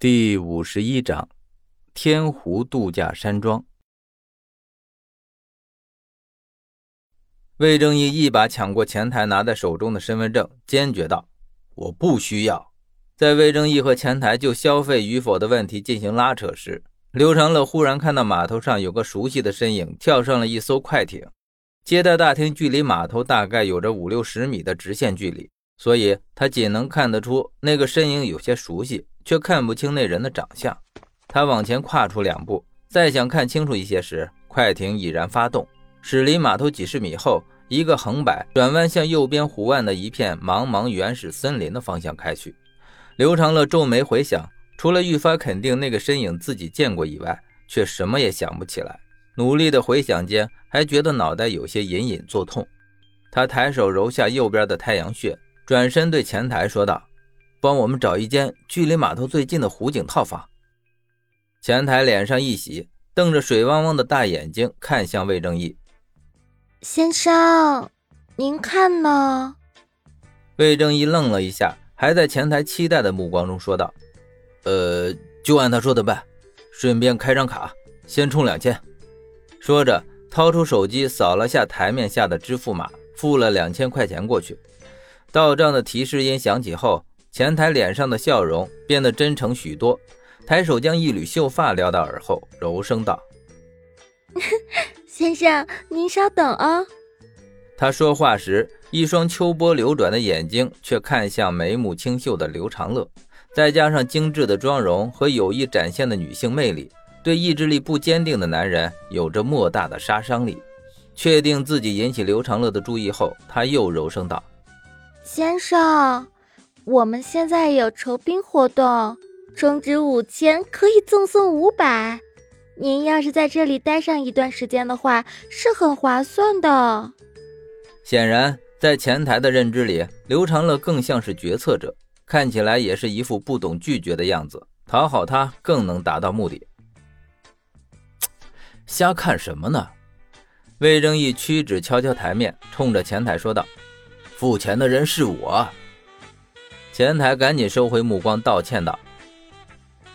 第五十一章，天湖度假山庄。魏正义一把抢过前台拿在手中的身份证，坚决道：“我不需要。”在魏正义和前台就消费与否的问题进行拉扯时，刘长乐忽然看到码头上有个熟悉的身影跳上了一艘快艇。接待大厅距离码头大概有着五六十米的直线距离，所以他仅能看得出那个身影有些熟悉。却看不清那人的长相。他往前跨出两步，再想看清楚一些时，快艇已然发动，驶离码头几十米后，一个横摆转弯，向右边湖岸的一片茫茫原始森林的方向开去。刘长乐皱眉回想，除了愈发肯定那个身影自己见过以外，却什么也想不起来。努力的回想间，还觉得脑袋有些隐隐作痛。他抬手揉下右边的太阳穴，转身对前台说道。帮我们找一间距离码头最近的湖景套房。前台脸上一喜，瞪着水汪汪的大眼睛看向魏正义先生：“您看呢？”魏正义愣了一下，还在前台期待的目光中说道：“呃，就按他说的办，顺便开张卡，先充两千。”说着，掏出手机扫了下台面下的支付码，付了两千块钱过去。到账的提示音响起后。前台脸上的笑容变得真诚许多，抬手将一缕秀发撩到耳后，柔声道：“先生，您稍等啊。”他说话时，一双秋波流转的眼睛却看向眉目清秀的刘长乐，再加上精致的妆容和有意展现的女性魅力，对意志力不坚定的男人有着莫大的杀伤力。确定自己引起刘长乐的注意后，他又柔声道：“先生。”我们现在有酬宾活动，充值五千可以赠送五百。您要是在这里待上一段时间的话，是很划算的。显然，在前台的认知里，刘长乐更像是决策者，看起来也是一副不懂拒绝的样子。讨好他更能达到目的。瞎看什么呢？魏正义屈指敲敲台面，冲着前台说道：“付钱的人是我。”前台赶紧收回目光，道歉道：“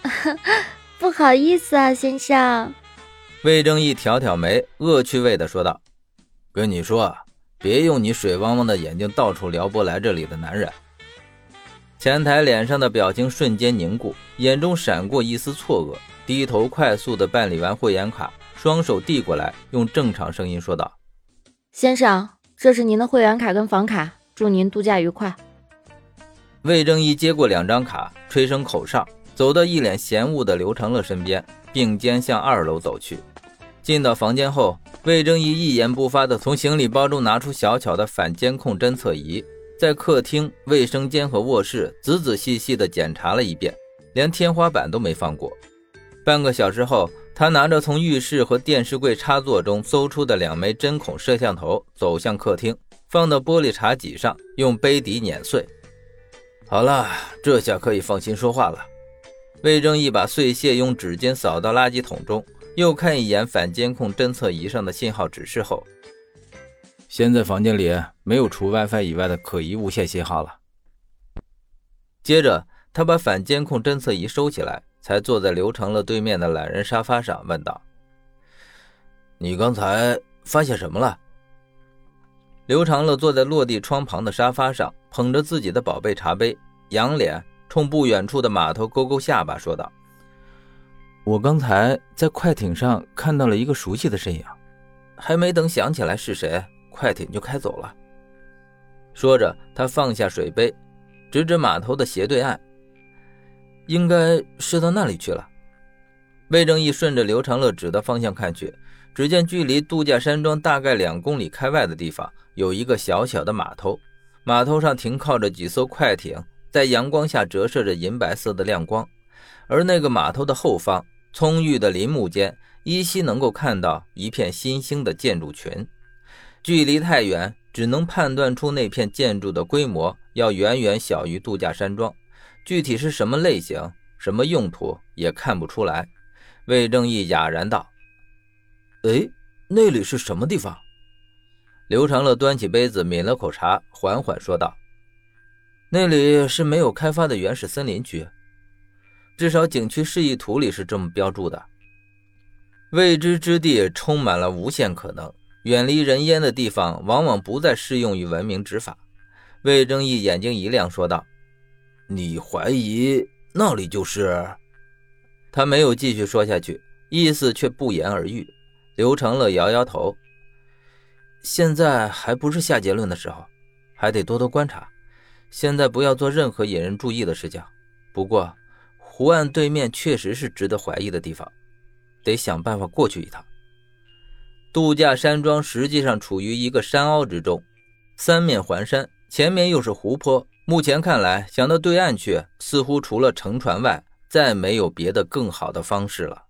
不好意思啊，先生。”魏正义挑挑眉，恶趣味的说道：“跟你说，别用你水汪汪的眼睛到处撩拨来这里的男人。”前台脸上的表情瞬间凝固，眼中闪过一丝错愕，低头快速的办理完会员卡，双手递过来，用正常声音说道：“先生，这是您的会员卡跟房卡，祝您度假愉快。”魏正义接过两张卡，吹声口哨，走到一脸嫌恶的刘长乐身边，并肩向二楼走去。进到房间后，魏正义一言不发地从行李包中拿出小巧的反监控侦测仪，在客厅、卫生间和卧室仔仔细细地检查了一遍，连天花板都没放过。半个小时后，他拿着从浴室和电视柜插座中搜出的两枚针孔摄像头，走向客厅，放到玻璃茶几上，用杯底碾碎。好了，这下可以放心说话了。魏正义把碎屑用纸巾扫到垃圾桶中，又看一眼反监控侦测仪上的信号指示后，现在房间里没有除 WiFi 以外的可疑无线信号了。接着，他把反监控侦测仪收起来，才坐在刘成乐对面的懒人沙发上，问道：“你刚才发现什么了？”刘长乐坐在落地窗旁的沙发上，捧着自己的宝贝茶杯，仰脸冲不远处的码头勾勾下巴，说道：“我刚才在快艇上看到了一个熟悉的身影，还没等想起来是谁，快艇就开走了。”说着，他放下水杯，指指码头的斜对岸：“应该是到那里去了。”魏正义顺着刘长乐指的方向看去，只见距离度假山庄大概两公里开外的地方。有一个小小的码头，码头上停靠着几艘快艇，在阳光下折射着银白色的亮光。而那个码头的后方，葱郁的林木间，依稀能够看到一片新兴的建筑群。距离太远，只能判断出那片建筑的规模要远远小于度假山庄，具体是什么类型、什么用途也看不出来。魏正义哑然道：“哎，那里是什么地方？”刘长乐端起杯子，抿了口茶，缓缓说道：“那里是没有开发的原始森林区。至少景区示意图里是这么标注的。未知之地充满了无限可能，远离人烟的地方往往不再适用于文明执法。魏正义眼睛一亮，说道：“你怀疑那里就是？”他没有继续说下去，意思却不言而喻。刘成乐摇摇头：“现在还不是下结论的时候，还得多多观察。现在不要做任何引人注意的事情。不过，湖岸对面确实是值得怀疑的地方。”得想办法过去一趟。度假山庄实际上处于一个山凹之中，三面环山，前面又是湖泊。目前看来，想到对岸去，似乎除了乘船外，再没有别的更好的方式了。